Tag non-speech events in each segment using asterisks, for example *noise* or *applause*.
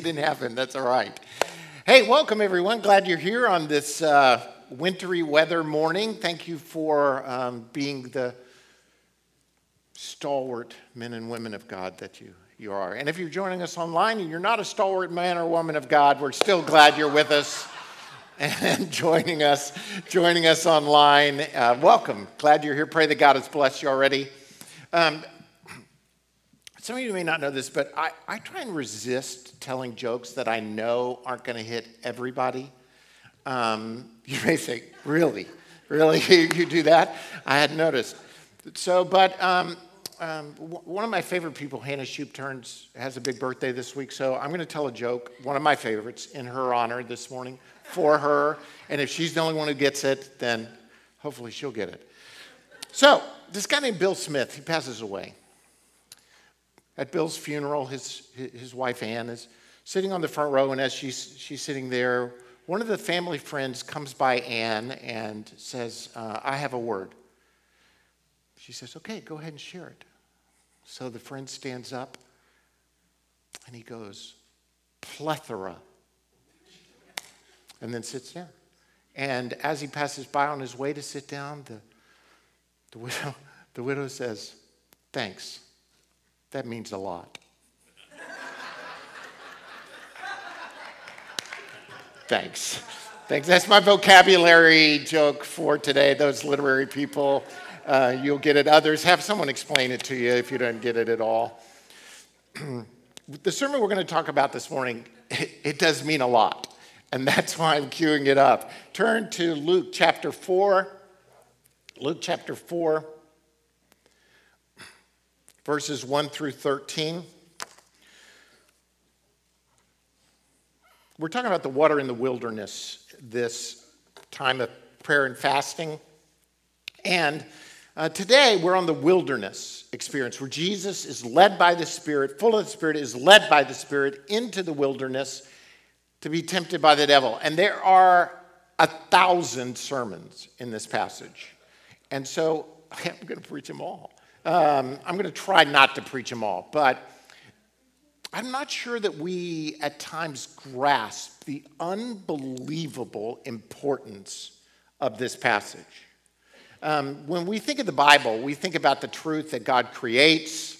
didn't happen. That's all right. Hey, welcome everyone. Glad you're here on this uh, wintry weather morning. Thank you for um, being the stalwart men and women of God that you, you are. And if you're joining us online and you're not a stalwart man or woman of God, we're still glad you're with us and *laughs* joining us, joining us online. Uh, welcome. Glad you're here. Pray that God has blessed you already. Um, some of you may not know this, but I, I try and resist telling jokes that I know aren't going to hit everybody. Um, *laughs* you may say, really? Really? *laughs* you do that? I hadn't noticed. So, but um, um, one of my favorite people, Hannah Shoup, turns has a big birthday this week. So I'm going to tell a joke, one of my favorites, in her honor this morning for her. And if she's the only one who gets it, then hopefully she'll get it. So this guy named Bill Smith, he passes away. At Bill's funeral, his, his wife Ann is sitting on the front row, and as she's, she's sitting there, one of the family friends comes by Ann and says, uh, I have a word. She says, Okay, go ahead and share it. So the friend stands up and he goes, Plethora. And then sits down. And as he passes by on his way to sit down, the, the, widow, *laughs* the widow says, Thanks. That means a lot. Thanks. Thanks. That's my vocabulary joke for today. Those literary people, uh, you'll get it. Others, have someone explain it to you if you don't get it at all. *clears throat* the sermon we're going to talk about this morning, it, *laughs* it does mean a lot. And that's why I'm queuing it up. Turn to Luke chapter 4. Luke chapter 4 verses 1 through 13. We're talking about the water in the wilderness, this time of prayer and fasting. And uh, today we're on the wilderness experience where Jesus is led by the Spirit, full of the Spirit, is led by the Spirit into the wilderness to be tempted by the devil. And there are a thousand sermons in this passage. And so *laughs* I'm going to preach them all. Um, I'm going to try not to preach them all, but I'm not sure that we at times grasp the unbelievable importance of this passage. Um, when we think of the Bible, we think about the truth that God creates,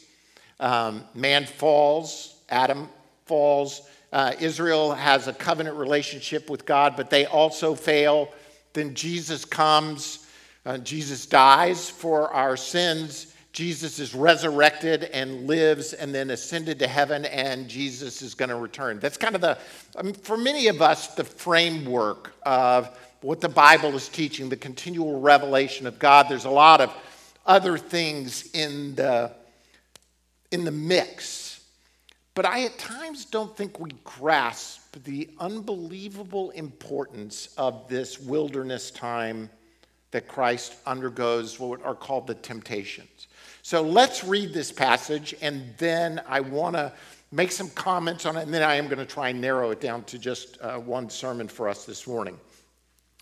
um, man falls, Adam falls, uh, Israel has a covenant relationship with God, but they also fail. Then Jesus comes, uh, Jesus dies for our sins Jesus is resurrected and lives and then ascended to heaven, and Jesus is going to return. That's kind of the, for many of us, the framework of what the Bible is teaching, the continual revelation of God. There's a lot of other things in the, in the mix. But I at times don't think we grasp the unbelievable importance of this wilderness time that Christ undergoes what are called the temptations. So let's read this passage, and then I want to make some comments on it, and then I am going to try and narrow it down to just uh, one sermon for us this morning.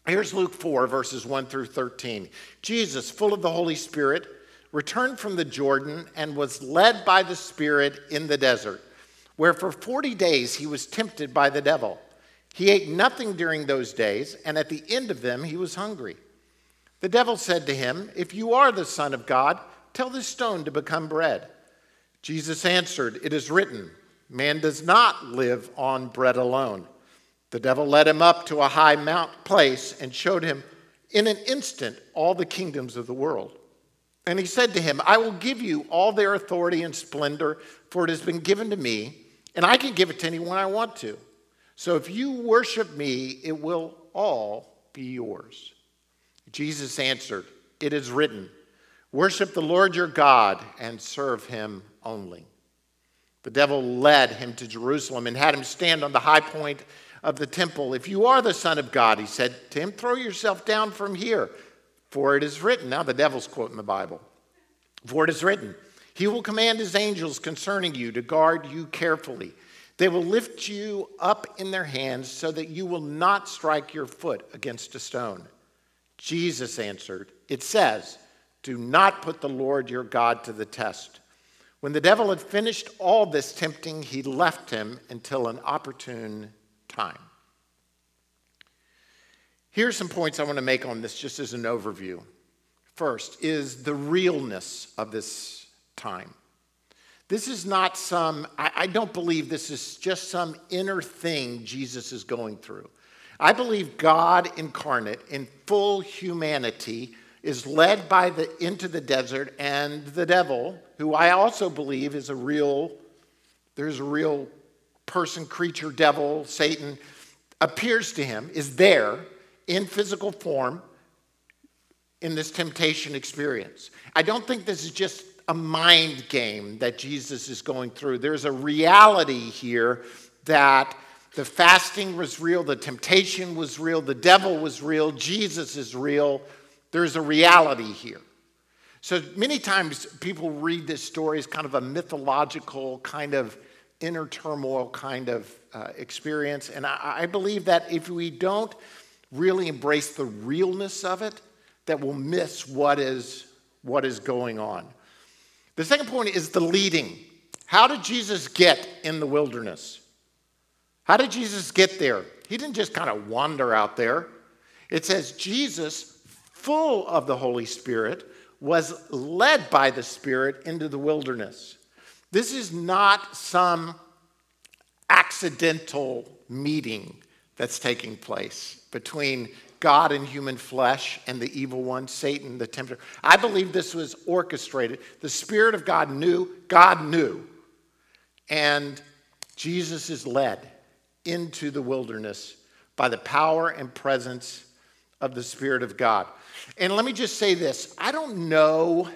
Here's Luke 4, verses 1 through 13. Jesus, full of the Holy Spirit, returned from the Jordan and was led by the Spirit in the desert, where for 40 days he was tempted by the devil. He ate nothing during those days, and at the end of them he was hungry. The devil said to him, If you are the Son of God, Tell this stone to become bread. Jesus answered, It is written, Man does not live on bread alone. The devil led him up to a high mount place and showed him in an instant all the kingdoms of the world. And he said to him, I will give you all their authority and splendor, for it has been given to me, and I can give it to anyone I want to. So if you worship me, it will all be yours. Jesus answered, It is written, Worship the Lord your God and serve him only. The devil led him to Jerusalem and had him stand on the high point of the temple. If you are the Son of God, he said to him, throw yourself down from here, for it is written. Now, the devil's quoting the Bible. For it is written, He will command His angels concerning you to guard you carefully. They will lift you up in their hands so that you will not strike your foot against a stone. Jesus answered, It says, do not put the Lord your God to the test. When the devil had finished all this tempting, he left him until an opportune time. Here are some points I want to make on this just as an overview. First is the realness of this time. This is not some, I, don't believe this is just some inner thing Jesus is going through. I believe God incarnate in full humanity is led by the, into the desert, and the devil, who I also believe is a real, there's a real person, creature, devil, Satan, appears to him, is there in physical form in this temptation experience. I don't think this is just a mind game that Jesus is going through. There's a reality here that the fasting was real, the temptation was real, the devil was real, Jesus is real there's a reality here. So many times people read this story as kind of a mythological, kind of inner turmoil kind of uh, experience. And I, I believe that if we don't really embrace the realness of it, that we'll miss what is, what is going on. The second point is the leading. How did Jesus get in the wilderness? How did Jesus get there? He didn't just kind of wander out there. It says Jesus full of the Holy Spirit, was led by the Spirit into the wilderness. This is not some accidental meeting that's taking place between God and human flesh and the evil one, Satan, the tempter. I believe this was orchestrated. The Spirit of God knew, God knew. And Jesus is led into the wilderness by the power and presence of the Spirit of God. And let me just say this I don't know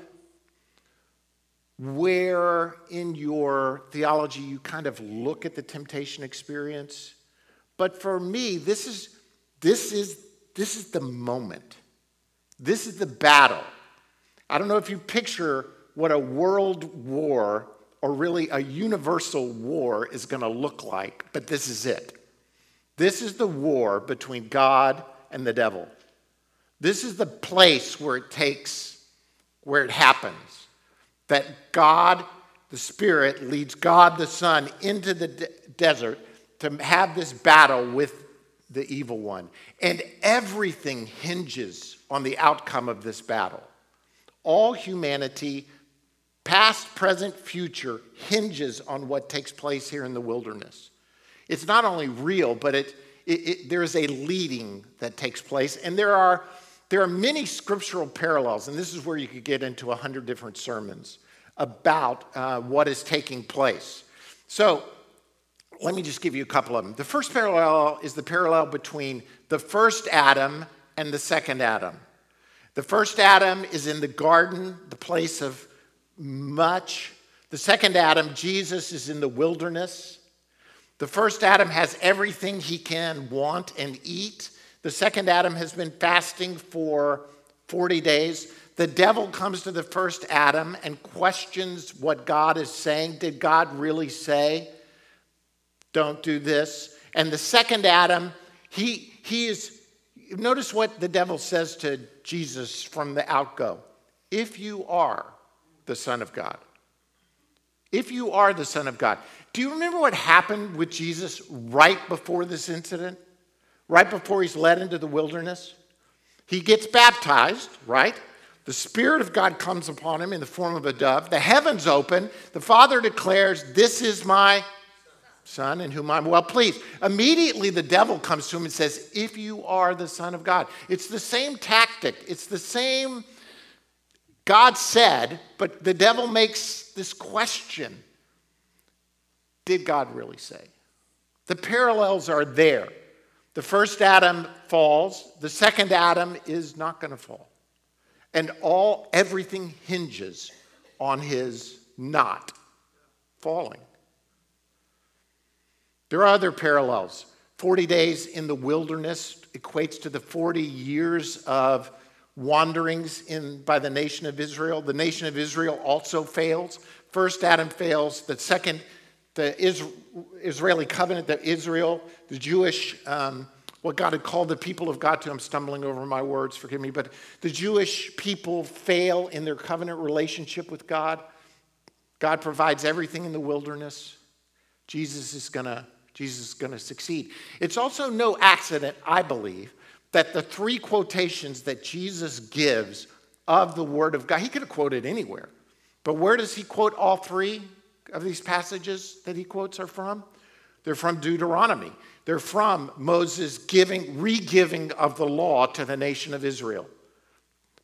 where in your theology you kind of look at the temptation experience, but for me, this is, this is, this is the moment. This is the battle. I don't know if you picture what a world war or really a universal war is going to look like, but this is it. This is the war between God and the devil. This is the place where it takes, where it happens. That God, the Spirit, leads God the Son into the de- desert to have this battle with the evil one. And everything hinges on the outcome of this battle. All humanity, past, present, future, hinges on what takes place here in the wilderness. It's not only real, but it, it, it, there is a leading that takes place. And there are there are many scriptural parallels, and this is where you could get into a hundred different sermons about uh, what is taking place. So, let me just give you a couple of them. The first parallel is the parallel between the first Adam and the second Adam. The first Adam is in the garden, the place of much. The second Adam, Jesus, is in the wilderness. The first Adam has everything he can want and eat. The second Adam has been fasting for 40 days. The devil comes to the first Adam and questions what God is saying. Did God really say, don't do this? And the second Adam, he, he is, notice what the devil says to Jesus from the outgo if you are the Son of God. If you are the Son of God. Do you remember what happened with Jesus right before this incident? Right before he's led into the wilderness. He gets baptized, right? The Spirit of God comes upon him in the form of a dove. The heavens open. The Father declares, This is my Son in whom I'm well pleased. Immediately, the devil comes to him and says, If you are the Son of God. It's the same tactic. It's the same, God said, but the devil makes this question Did God really say? The parallels are there. The first Adam falls, the second Adam is not going to fall. And all everything hinges on his not falling. There are other parallels. 40 days in the wilderness equates to the 40 years of wanderings in, by the nation of Israel. The nation of Israel also fails. First Adam fails. The second the Israeli covenant that Israel, the Jewish, um, what God had called the people of God to, I'm stumbling over my words, forgive me, but the Jewish people fail in their covenant relationship with God. God provides everything in the wilderness. Jesus is going to Jesus is going to succeed. It's also no accident, I believe, that the three quotations that Jesus gives of the Word of God, he could have quoted anywhere. But where does he quote all three of these passages that he quotes are from? They're from Deuteronomy. They're from Moses giving, re-giving of the law to the nation of Israel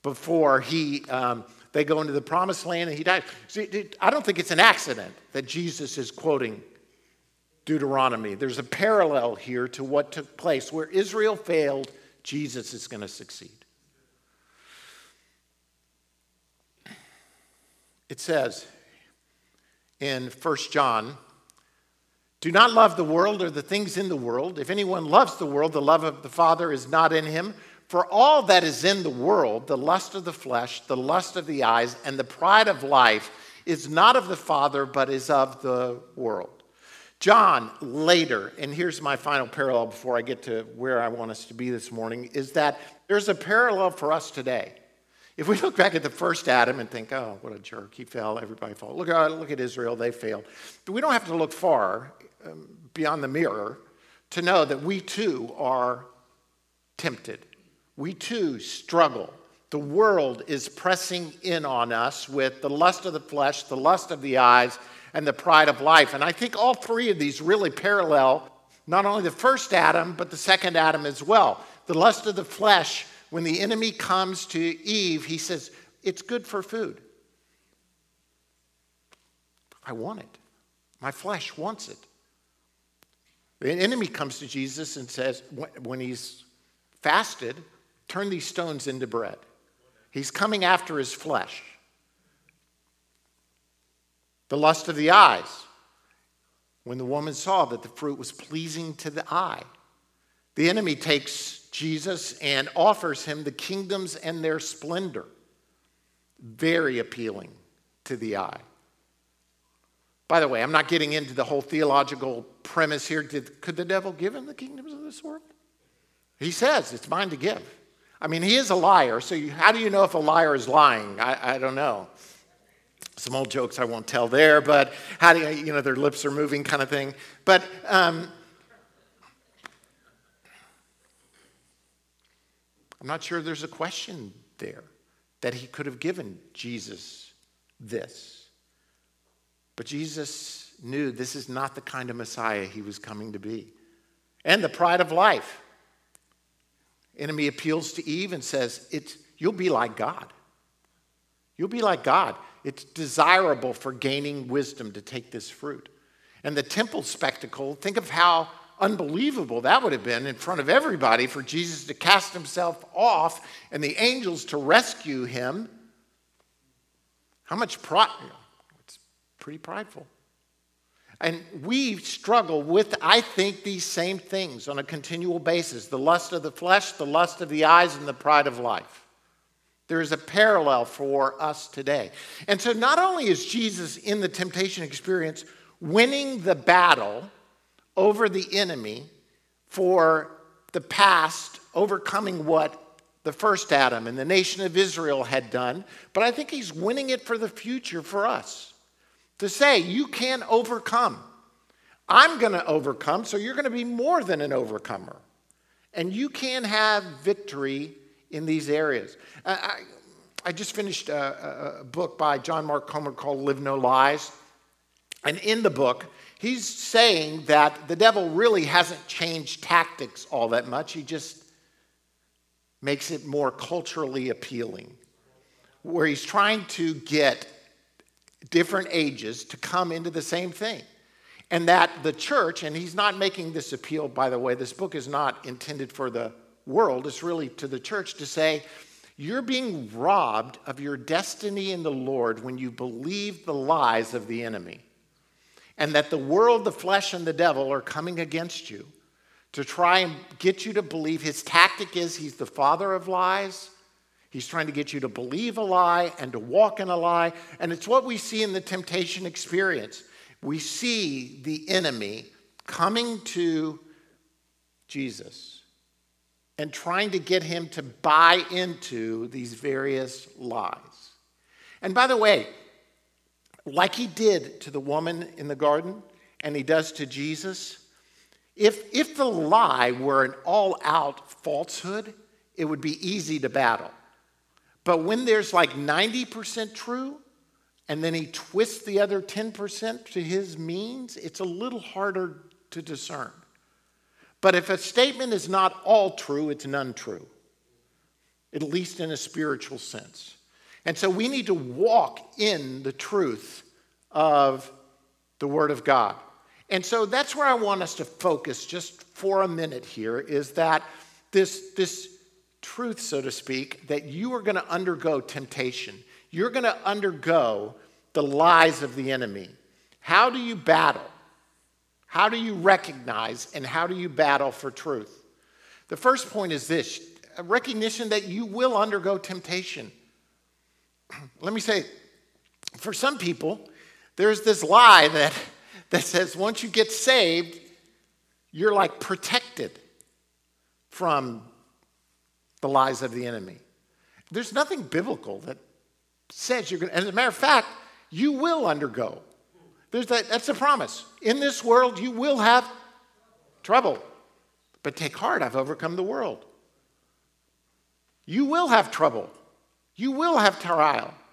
before he, um, they go into the promised land and he dies. See, I don't think it's an accident that Jesus is quoting Deuteronomy. There's a parallel here to what took place. Where Israel failed, Jesus is going to succeed. It says in 1 John, do not love the world or the things in the world. If anyone loves the world, the love of the Father is not in him. For all that is in the world, the lust of the flesh, the lust of the eyes, and the pride of life, is not of the Father, but is of the world. John later, and here's my final parallel before I get to where I want us to be this morning, is that there's a parallel for us today. If we look back at the first Adam and think, oh, what a jerk, he fell, everybody fell. Look, uh, look at Israel, they failed. But we don't have to look far um, beyond the mirror to know that we too are tempted. We too struggle. The world is pressing in on us with the lust of the flesh, the lust of the eyes, and the pride of life. And I think all three of these really parallel not only the first Adam, but the second Adam as well. The lust of the flesh, when the enemy comes to Eve, he says, It's good for food. I want it. My flesh wants it. The enemy comes to Jesus and says, when he's fasted, turn these stones into bread. He's coming after his flesh the lust of the eyes. When the woman saw that the fruit was pleasing to the eye, the enemy takes Jesus and offers him the kingdoms and their splendor. Very appealing to the eye. By the way, I'm not getting into the whole theological premise here. Did, could the devil give him the kingdoms of this world? He says it's mine to give. I mean, he is a liar, so you, how do you know if a liar is lying? I, I don't know some old jokes I won't tell there, but how do you, you know, their lips are moving kind of thing. But um, I'm not sure there's a question there that he could have given Jesus this. But Jesus knew this is not the kind of Messiah he was coming to be. And the pride of life. Enemy appeals to Eve and says, it's, You'll be like God. You'll be like God. It's desirable for gaining wisdom to take this fruit. And the temple spectacle, think of how unbelievable that would have been in front of everybody for Jesus to cast himself off and the angels to rescue him. How much pride? It's pretty prideful. And we struggle with, I think, these same things on a continual basis the lust of the flesh, the lust of the eyes, and the pride of life. There is a parallel for us today. And so, not only is Jesus in the temptation experience winning the battle over the enemy for the past, overcoming what the first Adam and the nation of Israel had done, but I think he's winning it for the future for us. To say, you can overcome. I'm going to overcome, so you're going to be more than an overcomer. And you can have victory in these areas. I, I just finished a, a book by John Mark Comer called Live No Lies. And in the book, he's saying that the devil really hasn't changed tactics all that much. He just makes it more culturally appealing, where he's trying to get different ages to come into the same thing. And that the church, and he's not making this appeal, by the way, this book is not intended for the world, it's really to the church to say, you're being robbed of your destiny in the Lord when you believe the lies of the enemy. And that the world, the flesh, and the devil are coming against you to try and get you to believe his tactic is he's the father of lies. He's trying to get you to believe a lie and to walk in a lie. And it's what we see in the temptation experience. We see the enemy coming to Jesus and trying to get him to buy into these various lies. And by the way, like he did to the woman in the garden and he does to Jesus, if, if the lie were an all out falsehood, it would be easy to battle. But when there's like 90% true, and then he twists the other 10% to his means, it's a little harder to discern. But if a statement is not all true, it's none true, at least in a spiritual sense. And so we need to walk in the truth of the Word of God. And so that's where I want us to focus just for a minute here is that this, this truth, so to speak, that you are going to undergo temptation. You're going to undergo the lies of the enemy. How do you battle? How do you recognize and how do you battle for truth? The first point is this recognition that you will undergo temptation. *clears throat* Let me say, for some people, there's this lie that, *laughs* that says once you get saved, you're like protected from the lies of the enemy. There's nothing biblical that says you're going to, as a matter of fact, you will undergo there's that, that's a promise. In this world, you will have trouble. But take heart, I've overcome the world. You will have trouble. You will have trial. *laughs*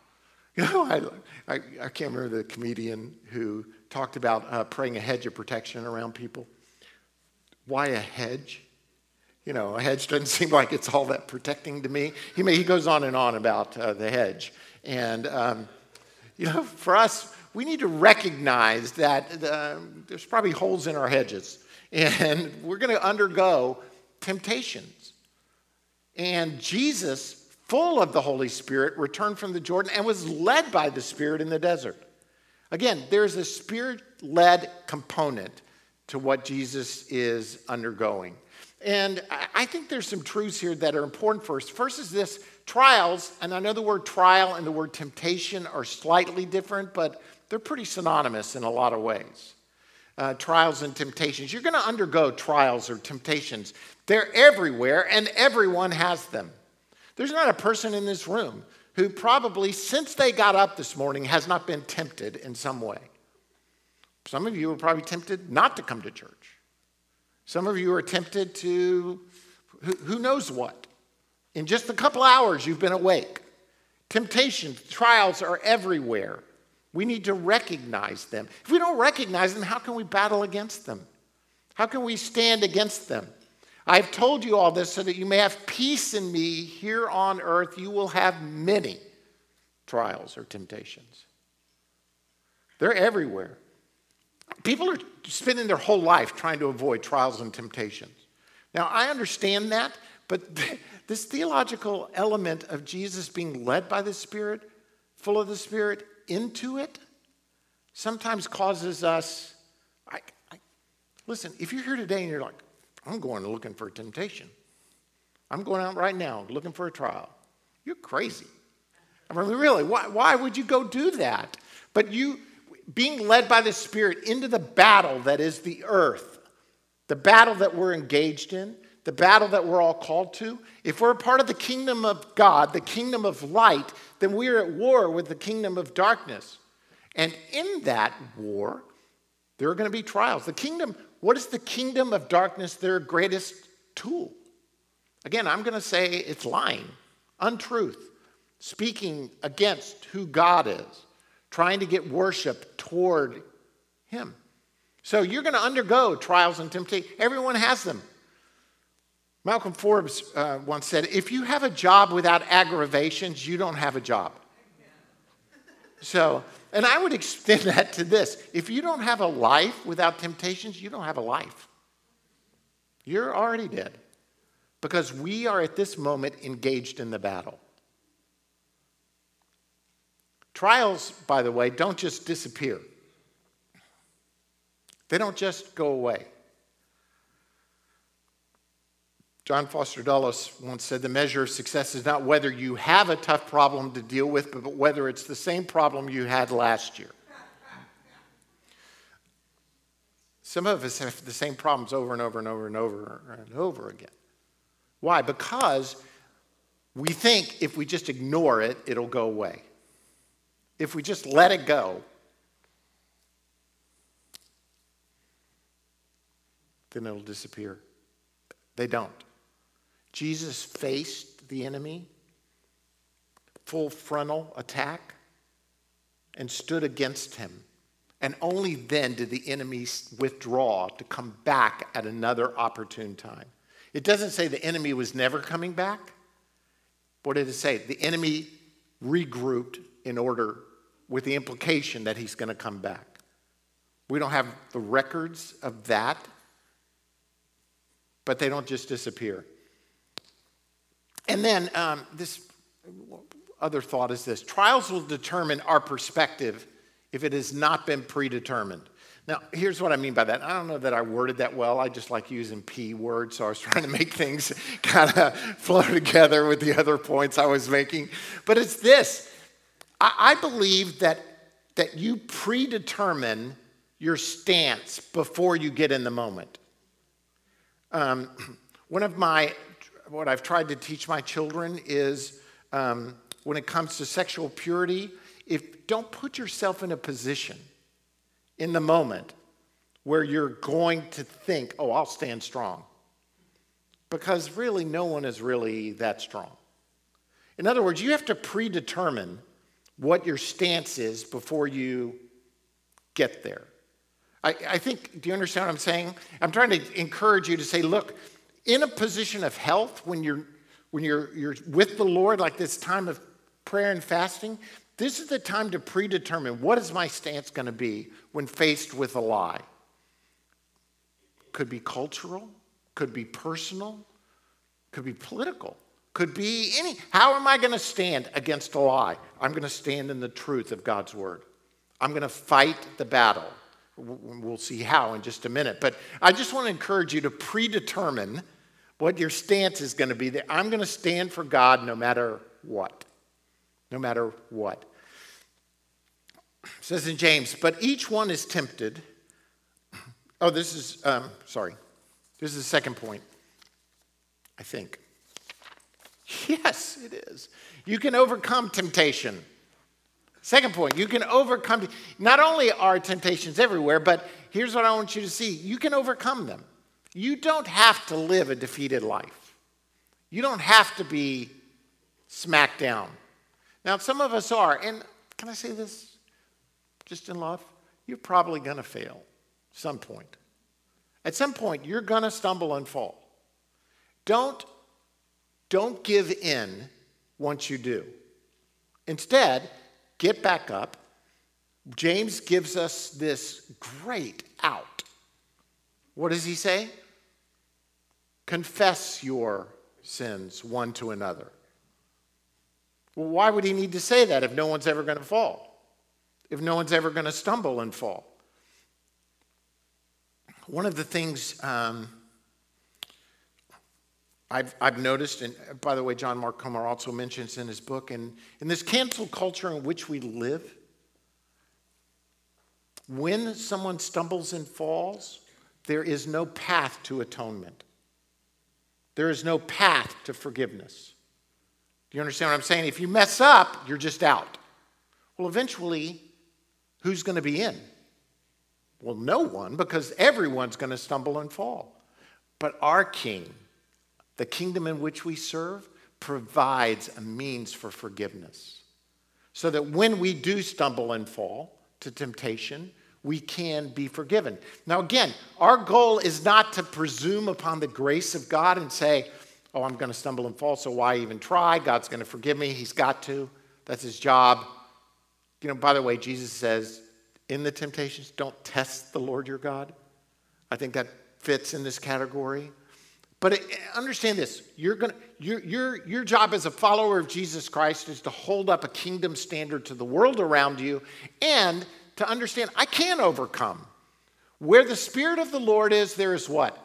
You know, I, I, I can't remember the comedian who talked about uh, praying a hedge of protection around people. Why a hedge? You know, a hedge doesn't *laughs* seem like it's all that protecting to me. He, may, he goes on and on about uh, the hedge. And, um, you know, for us, we need to recognize that uh, there's probably holes in our hedges and *laughs* we're going to undergo temptations. And Jesus, full of the Holy Spirit, returned from the Jordan and was led by the Spirit in the desert. Again, there's a spirit led component to what Jesus is undergoing. And I think there's some truths here that are important for us. First is this trials, and I know the word trial and the word temptation are slightly different, but they're pretty synonymous in a lot of ways. Uh, trials and temptations. You're going to undergo trials or temptations. They're everywhere, and everyone has them. There's not a person in this room who probably, since they got up this morning, has not been tempted in some way. Some of you are probably tempted not to come to church. Some of you are tempted to who, who knows what. In just a couple hours, you've been awake. Temptations, trials are everywhere. We need to recognize them. If we don't recognize them, how can we battle against them? How can we stand against them? I've told you all this so that you may have peace in me here on earth. You will have many trials or temptations. They're everywhere. People are spending their whole life trying to avoid trials and temptations. Now, I understand that, but *laughs* this theological element of Jesus being led by the Spirit, full of the Spirit, into it sometimes causes us. I, I, listen, if you're here today and you're like, I'm going looking for temptation, I'm going out right now looking for a trial, you're crazy. I mean, really, why, why would you go do that? But you, being led by the Spirit into the battle that is the earth, the battle that we're engaged in, the battle that we're all called to, if we're a part of the kingdom of God, the kingdom of light, then we are at war with the kingdom of darkness. And in that war, there are going to be trials. The kingdom, what is the kingdom of darkness their greatest tool? Again, I'm going to say it's lying, untruth, speaking against who God is, trying to get worship toward Him. So you're going to undergo trials and temptation. Everyone has them. Malcolm Forbes uh, once said, If you have a job without aggravations, you don't have a job. So, and I would *laughs* extend that to this if you don't have a life without temptations, you don't have a life. You're already dead because we are at this moment engaged in the battle. Trials, by the way, don't just disappear, they don't just go away. John Foster Dulles once said the measure of success is not whether you have a tough problem to deal with, but whether it's the same problem you had last year. Some of us have the same problems over and over and over and over and over again. Why? Because we think if we just ignore it, it'll go away. If we just let it go, then it'll disappear. They don't. Jesus faced the enemy, full frontal attack, and stood against him. And only then did the enemy withdraw to come back at another opportune time. It doesn't say the enemy was never coming back. What did it say? The enemy regrouped in order with the implication that he's going to come back. We don't have the records of that, but they don't just disappear. And then um, this other thought is this trials will determine our perspective if it has not been predetermined. Now, here's what I mean by that. I don't know that I worded that well. I just like using P words, so I was *laughs* trying to make things kind of flow together with the other points I was making. But it's this I, I believe that, that you predetermine your stance before you get in the moment. Um, *clears throat* one of my, what I've tried to teach my children is um, when it comes to sexual purity, if don't put yourself in a position in the moment where you're going to think, oh, I'll stand strong. Because really, no one is really that strong. In other words, you have to predetermine what your stance is before you get there. I, I, think, do you understand what I'm saying? I'm trying to encourage you to say, look, in a position of health, when you're when you're, you're with the Lord, like this time of prayer and fasting, this is the time to predetermine what is my stance going to be when faced with a lie. Could be cultural, could be personal, could be political, could be any. How am I going to stand against a lie? I'm going to stand in the truth of God's word. I'm going to fight the battle. We'll see how in just a minute. But I just want to encourage you to predetermine what your stance is going to be. That I'm going to stand for God no matter what. No matter what. It says in James, but each one is tempted. Oh, this is, um, sorry. This is the second point, I think. Yes, it is. You can overcome temptation. Second point, you can overcome. Not only are temptations everywhere, but here's what I want you to see you can overcome them. You don't have to live a defeated life, you don't have to be smacked down. Now, some of us are, and can I say this just in love? You're probably going to fail some point. At some point, you're going to stumble and fall. Don't, don't give in once you do. Instead, get back up. James gives us this great out. What does he say? Confess your sins one to another. Well, why would he need to say that if no one's ever going to fall? If no one's ever going to stumble and fall? One of the things um, I've, I've noticed, and uh, by the way, John Mark Comer also mentions in his book, and in this cancel culture in which we live, when someone stumbles and falls, there is no path to atonement. There is no path to forgiveness. Do you understand what I'm saying? If you mess up, you're just out. Well, eventually, who's going to be in? Well, no one, because everyone's going to stumble and fall. But our King, the kingdom in which we serve, provides a means for forgiveness. So that when we do stumble and fall to temptation, we can be forgiven. Now, again, our goal is not to presume upon the grace of God and say, oh, I'm going to stumble and fall, so why even try? God's going to forgive me. He's got to. That's his job. You know, by the way, Jesus says in the temptations, don't test the Lord your God. I think that fits in this category. But eh, understand this you're gonna, your, your, your job as a follower of Jesus Christ is to hold up a kingdom standard to the world around you and to understand I can overcome. Where the Spirit of the Lord is, there is what?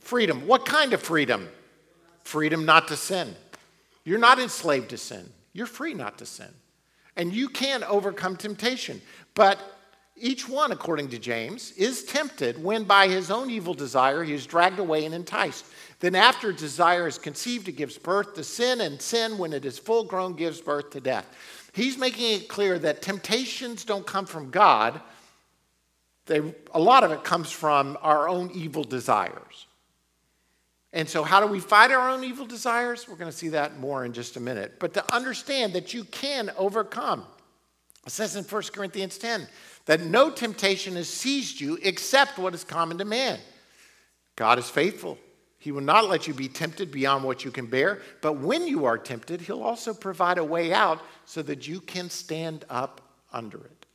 Freedom. freedom. What kind of freedom? Freedom not to sin. You're not enslaved to sin. You're free not to sin. And you can overcome temptation. But each one, according to James, is tempted when by his own evil desire he is dragged away and enticed. Then, after desire is conceived, it gives birth to sin, and sin, when it is full grown, gives birth to death. He's making it clear that temptations don't come from God, they, a lot of it comes from our own evil desires. And so, how do we fight our own evil desires? We're going to see that more in just a minute. But to understand that you can overcome, it says in 1 Corinthians 10 that no temptation has seized you except what is common to man. God is faithful. He will not let you be tempted beyond what you can bear. But when you are tempted, He'll also provide a way out so that you can stand up under it.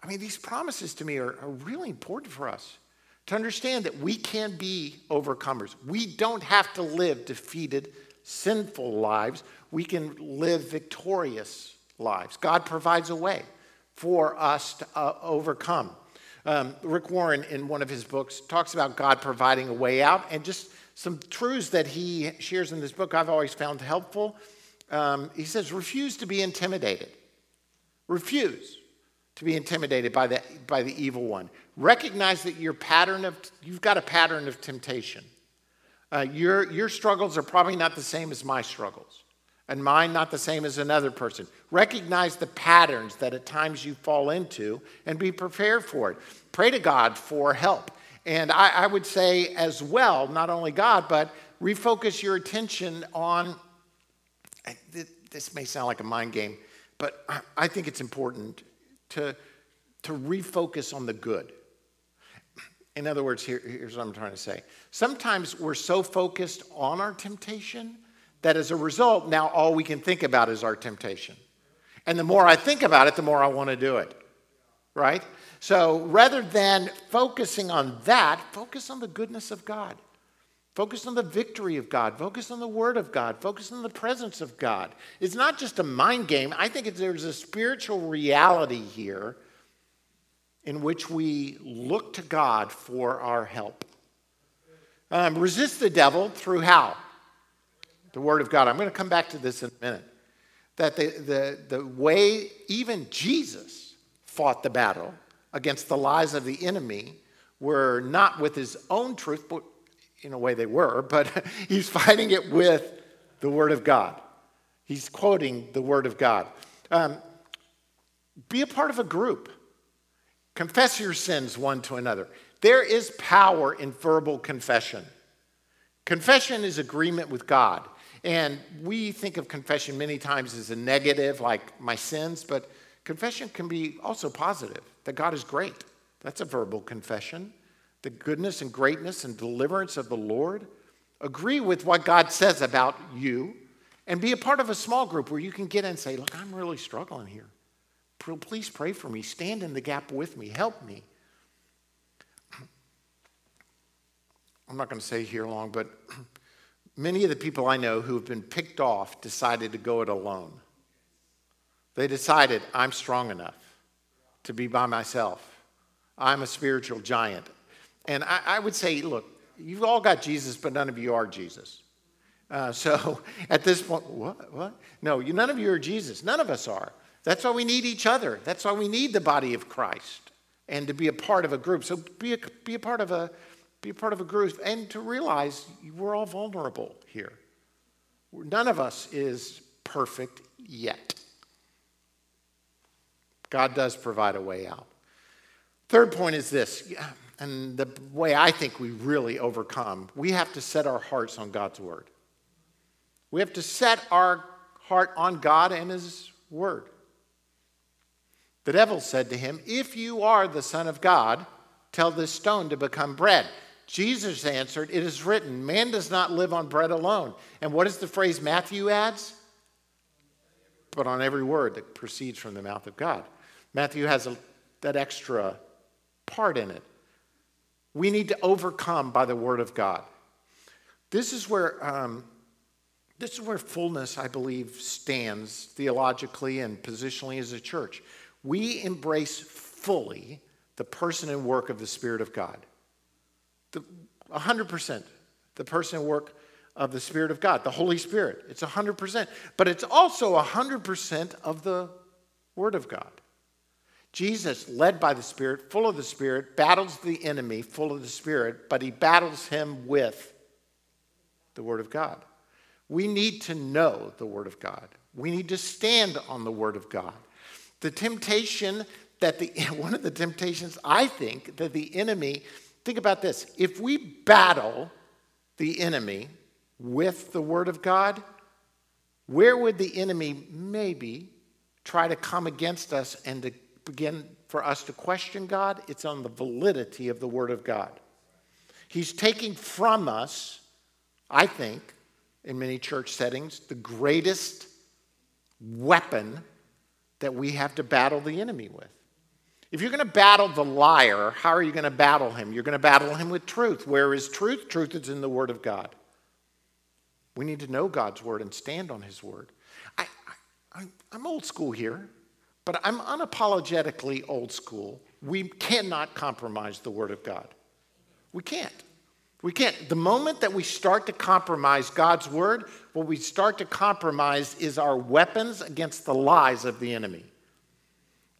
I mean, these promises to me are, are really important for us to understand that we can be overcomers. We don't have to live defeated, sinful lives. We can live victorious lives. God provides a way for us to uh, overcome. Um, Rick Warren, in one of his books, talks about God providing a way out and just some truths that he shares in this book I've always found helpful. Um, he says, refuse to be intimidated. Refuse to be intimidated by the, by the evil one. Recognize that your pattern of, you've got a pattern of temptation. Uh, your, your struggles are probably not the same as my struggles, and mine not the same as another person. Recognize the patterns that at times you fall into and be prepared for it. Pray to God for help. And I, I would say as well, not only God, but refocus your attention on this may sound like a mind game, but I think it's important to, to refocus on the good. In other words, here, here's what I'm trying to say. Sometimes we're so focused on our temptation that as a result, now all we can think about is our temptation. And the more I think about it, the more I want to do it. Right? So rather than focusing on that, focus on the goodness of God. Focus on the victory of God. Focus on the Word of God. Focus on the presence of God. It's not just a mind game. I think there's a spiritual reality here in which we look to God for our help. Um, resist the devil through how? The Word of God. I'm going to come back to this in a minute. That the, the, the way even Jesus fought the battle against the lies of the enemy were not with his own truth, but in a way they were, but *laughs* he's fighting it with the Word of God. He's quoting the Word of God. Um, be a part of a group. Confess your sins one to another. There is power in verbal confession. Confession is agreement with God. And we think of confession many times as a negative, like my sins, but confession can be also positive, that God is great. That's a verbal confession. The goodness and greatness and deliverance of the Lord. Agree with what God says about you and be a part of a small group where you can get in and say, Look, I'm really struggling here. Please pray for me. Stand in the gap with me. Help me. *clears throat* I'm not going to say here long, but *clears throat* many of the people I know who have been picked off decided to go it alone. They decided, I'm strong enough to be by myself. I'm a spiritual giant. And I, I would say, look, you've all got Jesus, but none of you are Jesus. Uh, so *laughs* at this point, what? What? No, you, none of you are Jesus. None of us are. That's why we need each other. That's why we need the body of Christ and to be a part of a group. So be a, be a part of a be a part of a group and to realize we're all vulnerable here. None of us is perfect yet. God does provide a way out. Third point is this, and the way I think we really overcome, we have to set our hearts on God's word. We have to set our heart on God and His word. The devil said to him, If you are the Son of God, tell this stone to become bread. Jesus answered, It is written, man does not live on bread alone. And what is the phrase Matthew adds? But on every word that proceeds from the mouth of God. Matthew has a, that extra part in it. We need to overcome by the word of God. This is where um, this is where fullness, I believe, stands theologically and positionally as a church we embrace fully the person and work of the Spirit of God. The, 100%. The person and work of the Spirit of God, the Holy Spirit. It's 100%. But it's also 100% of the Word of God. Jesus, led by the Spirit, full of the Spirit, battles the enemy, full of the Spirit, but he battles him with the Word of God. We need to know the Word of God. We need to stand on the Word of God. The temptation that the *laughs* one of the temptations I think that the enemy think about this. If we battle the enemy with the word of God, where would the enemy maybe try to come against us and to begin for us to question God? It's on the validity of the word of God. He's taking from us, I think, in many church settings, the greatest weapon that we have to battle the enemy with. If you're going to battle the liar, how are you going to battle him? You're going to battle him with truth. Where is truth? Truth is in the Word of God. We need to know God's Word and stand on His Word. I, I, I'm old school here, but I'm unapologetically old school. We cannot compromise the Word of God. We can't. We can't. The moment that we start to compromise God's word, what we start to compromise is our weapons against the lies of the enemy.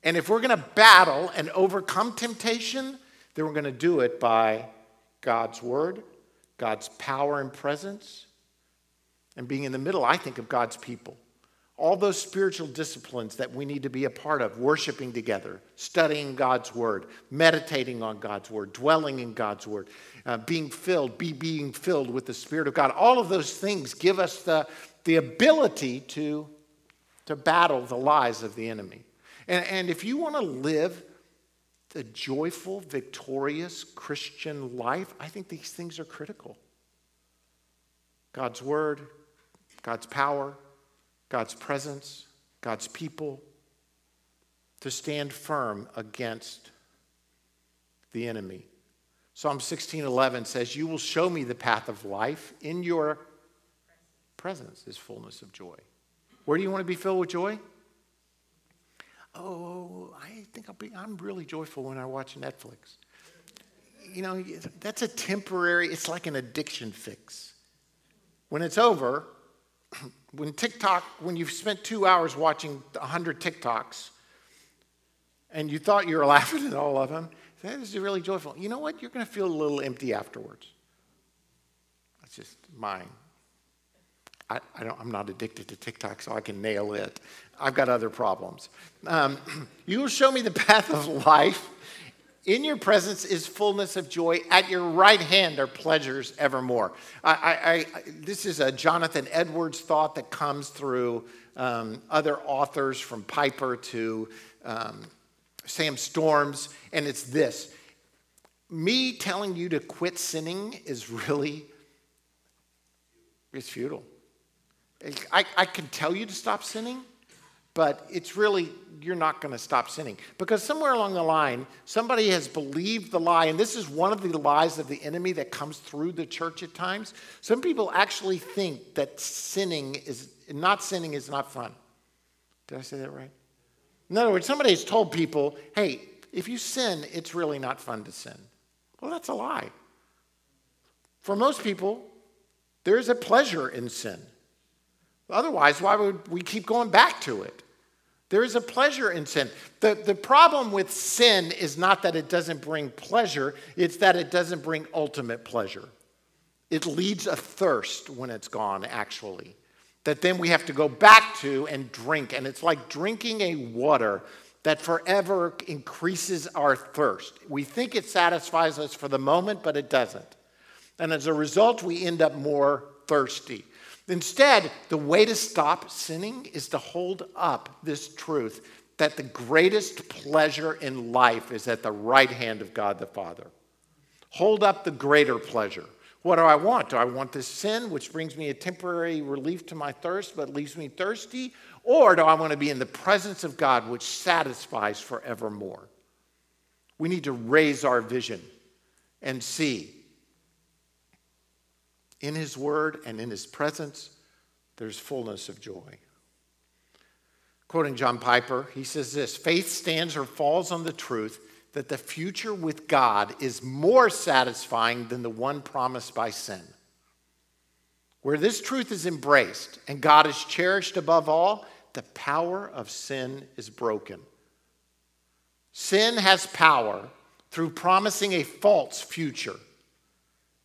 And if we're going to battle and overcome temptation, then we're going to do it by God's word, God's power and presence, and being in the middle, I think, of God's people. All those spiritual disciplines that we need to be a part of, worshiping together, studying God's word, meditating on God's word, dwelling in God's word, uh, being filled, be being filled with the Spirit of God. All of those things give us the, the ability to, to battle the lies of the enemy. And, and if you want to live the joyful, victorious Christian life, I think these things are critical. God's word, God's power, God's presence, God's people, to stand firm against the enemy. Psalm 16:11 says, "You will show me the path of life. In your presence is fullness of joy." Where do you want to be filled with joy? Oh, I think I'll be I'm really joyful when I watch Netflix. You know, that's a temporary, it's like an addiction fix. When it's over, *clears throat* when TikTok, when you've spent two hours watching 100 TikToks and you thought you were *laughs* laughing at all of them, that is really joyful. You know what? You're going to feel a little empty afterwards. That's just mine. I, I am not addicted to TikTok, so I can nail it. I've got other problems. Um, *clears throat* you will show me the path of life. In your presence is fullness of joy. At your right hand are pleasures evermore. I, I, I, this is a Jonathan Edwards thought that comes through um, other authors, from Piper to um, Sam Storms, and it's this. Me telling you to quit sinning is really, it's futile. I, I can tell you to stop sinning, but it's really, you're not going to stop sinning. Because somewhere along the line, somebody has believed the lie, and this is one of the lies of the enemy that comes through the church at times. Some people actually think that sinning is, not sinning is not fun. Did I say that right? In other words, somebody has told people, hey, if you sin, it's really not fun to sin. Well, that's a lie. For most people, there is a pleasure in sin. Otherwise, why would we keep going back to it? There is a pleasure in sin. The, the problem with sin is not that it doesn't bring pleasure, it's that it doesn't bring ultimate pleasure. It leads a thirst when it's gone, actually, that then we have to go back to and drink. And it's like drinking a water that forever increases our thirst. We think it satisfies us for the moment, but it doesn't. And as a result, we end up more thirsty. Instead, the way to stop sinning is to hold up this truth that the greatest pleasure in life is at the right hand of God the Father. Hold up the greater pleasure. What do I want? Do I want this sin, which brings me a temporary relief to my thirst but leaves me thirsty? Or do I want to be in the presence of God, which satisfies forevermore? We need to raise our vision and see in His Word and in His presence, there's fullness of joy. Quoting John Piper, he says this faith stands or falls on the truth that the future with God is more satisfying than the one promised by sin. Where this truth is embraced and God is cherished above all, the power of sin is broken. Sin has power through promising a false future.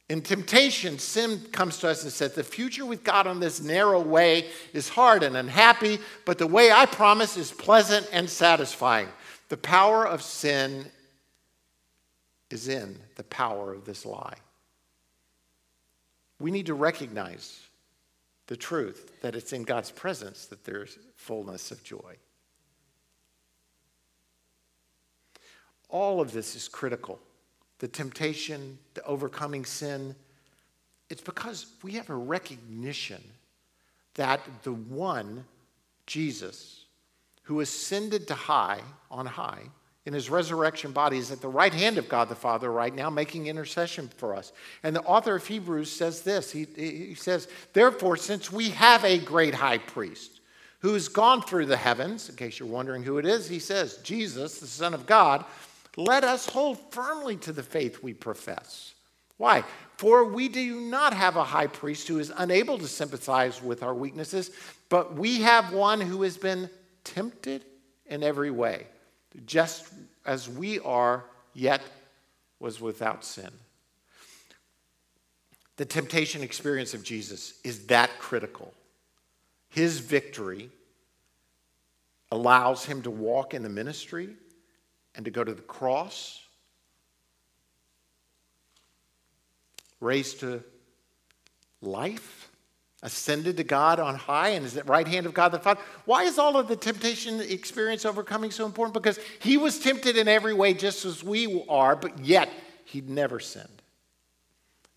In temptation, sin comes to us and says, The future with God on this narrow way is hard and unhappy, but the way I promise is pleasant and satisfying. The power of sin is in the power of this lie. We need to recognize the truth that it's in God's presence that there's fullness of joy. All of this is critical. The temptation, the overcoming sin, it's because we have a recognition that the one, Jesus, who ascended to high, on high, in his resurrection body is at the right hand of God the Father right now, making intercession for us. And the author of Hebrews says this he, he says, Therefore, since we have a great high priest who's gone through the heavens, in case you're wondering who it is, he says, Jesus, the Son of God, let us hold firmly to the faith we profess. Why? For we do not have a high priest who is unable to sympathize with our weaknesses, but we have one who has been tempted in every way, just as we are, yet was without sin. The temptation experience of Jesus is that critical. His victory allows him to walk in the ministry and to go to the cross, raised to life, ascended to God on high, and is at right hand of God the Father. Why is all of the temptation experience overcoming so important? Because he was tempted in every way just as we are, but yet he never sinned.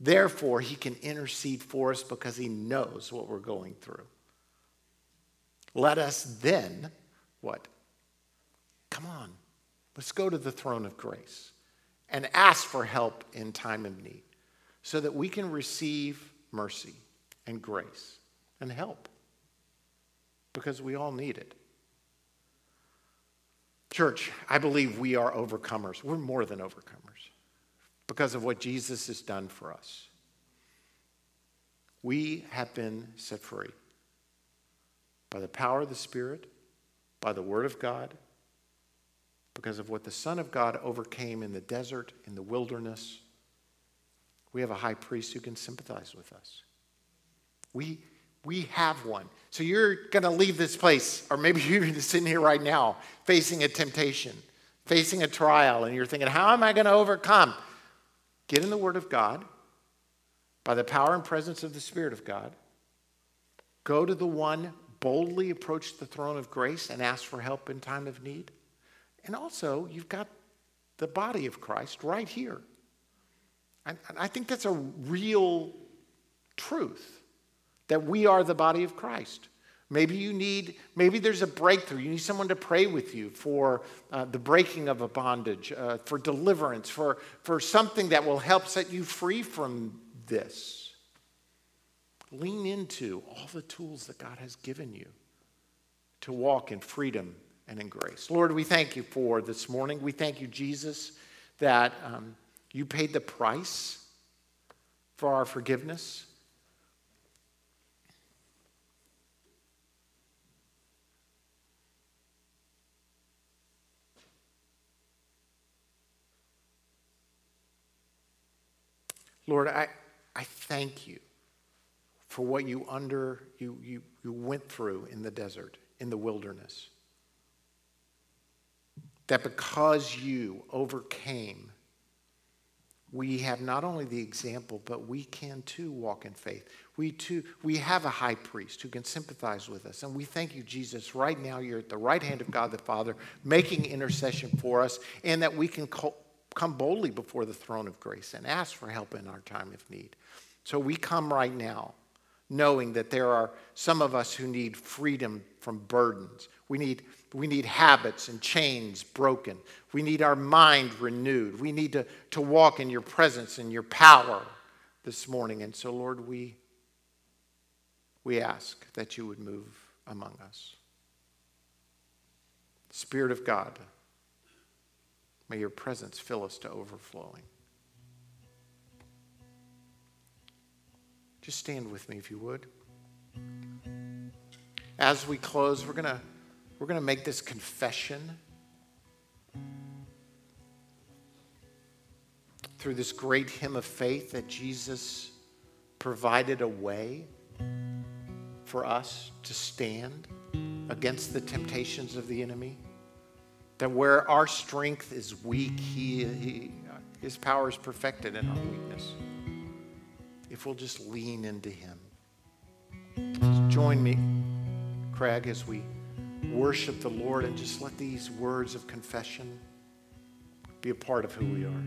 Therefore, he can intercede for us because he knows what we're going through. Let us then, what? Come on, Let's go to the throne of grace and ask for help in time of need so that we can receive mercy and grace and help because we all need it. Church, I believe we are overcomers. We're more than overcomers because of what Jesus has done for us. We have been set free by the power of the Spirit, by the Word of God, because of what the Son of God overcame in the desert, in the wilderness. We have a high priest who can sympathize with us. We, we have one. So you're going to leave this place, or maybe *laughs* you're sitting here right now facing a temptation, facing a trial, and you're thinking, how am I going to overcome? Get in the Word of God by the power and presence of the Spirit of God. Go to the one, boldly approach the throne of grace and ask for help in time of need. And also, you've got the body of Christ right here. And I think that's a real truth that we are the body of Christ. Maybe you need, maybe there's a breakthrough. You need someone to pray with you for uh, the breaking of a bondage, uh, for deliverance, for, for something that will help set you free from this. Lean into all the tools that God has given you to walk in freedom and in grace. Lord, we thank you for this morning. We thank you, Jesus, that um, you paid the price for our forgiveness. Lord, I, I thank you for what you under you, you, you went through in the desert, in the wilderness that because you overcame, we have not only the example, but we can too walk in faith. We too, we have a high priest who can sympathize with us. And we thank you, Jesus. Right now, you're at the right hand of God the Father, making intercession for us, and that we can come boldly before the throne of grace and ask for help in our time of need. So we come right now, knowing that there are some of us who need freedom from burdens. We need we need habits and chains broken. We need our mind renewed. We need to, to walk in your presence and your power this morning. And so, Lord, we, we ask that you would move among us. Spirit of God, may your presence fill us to overflowing. Just stand with me if you would. As we close, we're going to we're going to make this confession through this great hymn of faith that Jesus provided a way for us to stand against the temptations of the enemy. That where our strength is weak, he, he, His power is perfected in our weakness we'll just lean into Him. Join me, Craig, as we worship the Lord and just let these words of confession be a part of who we are.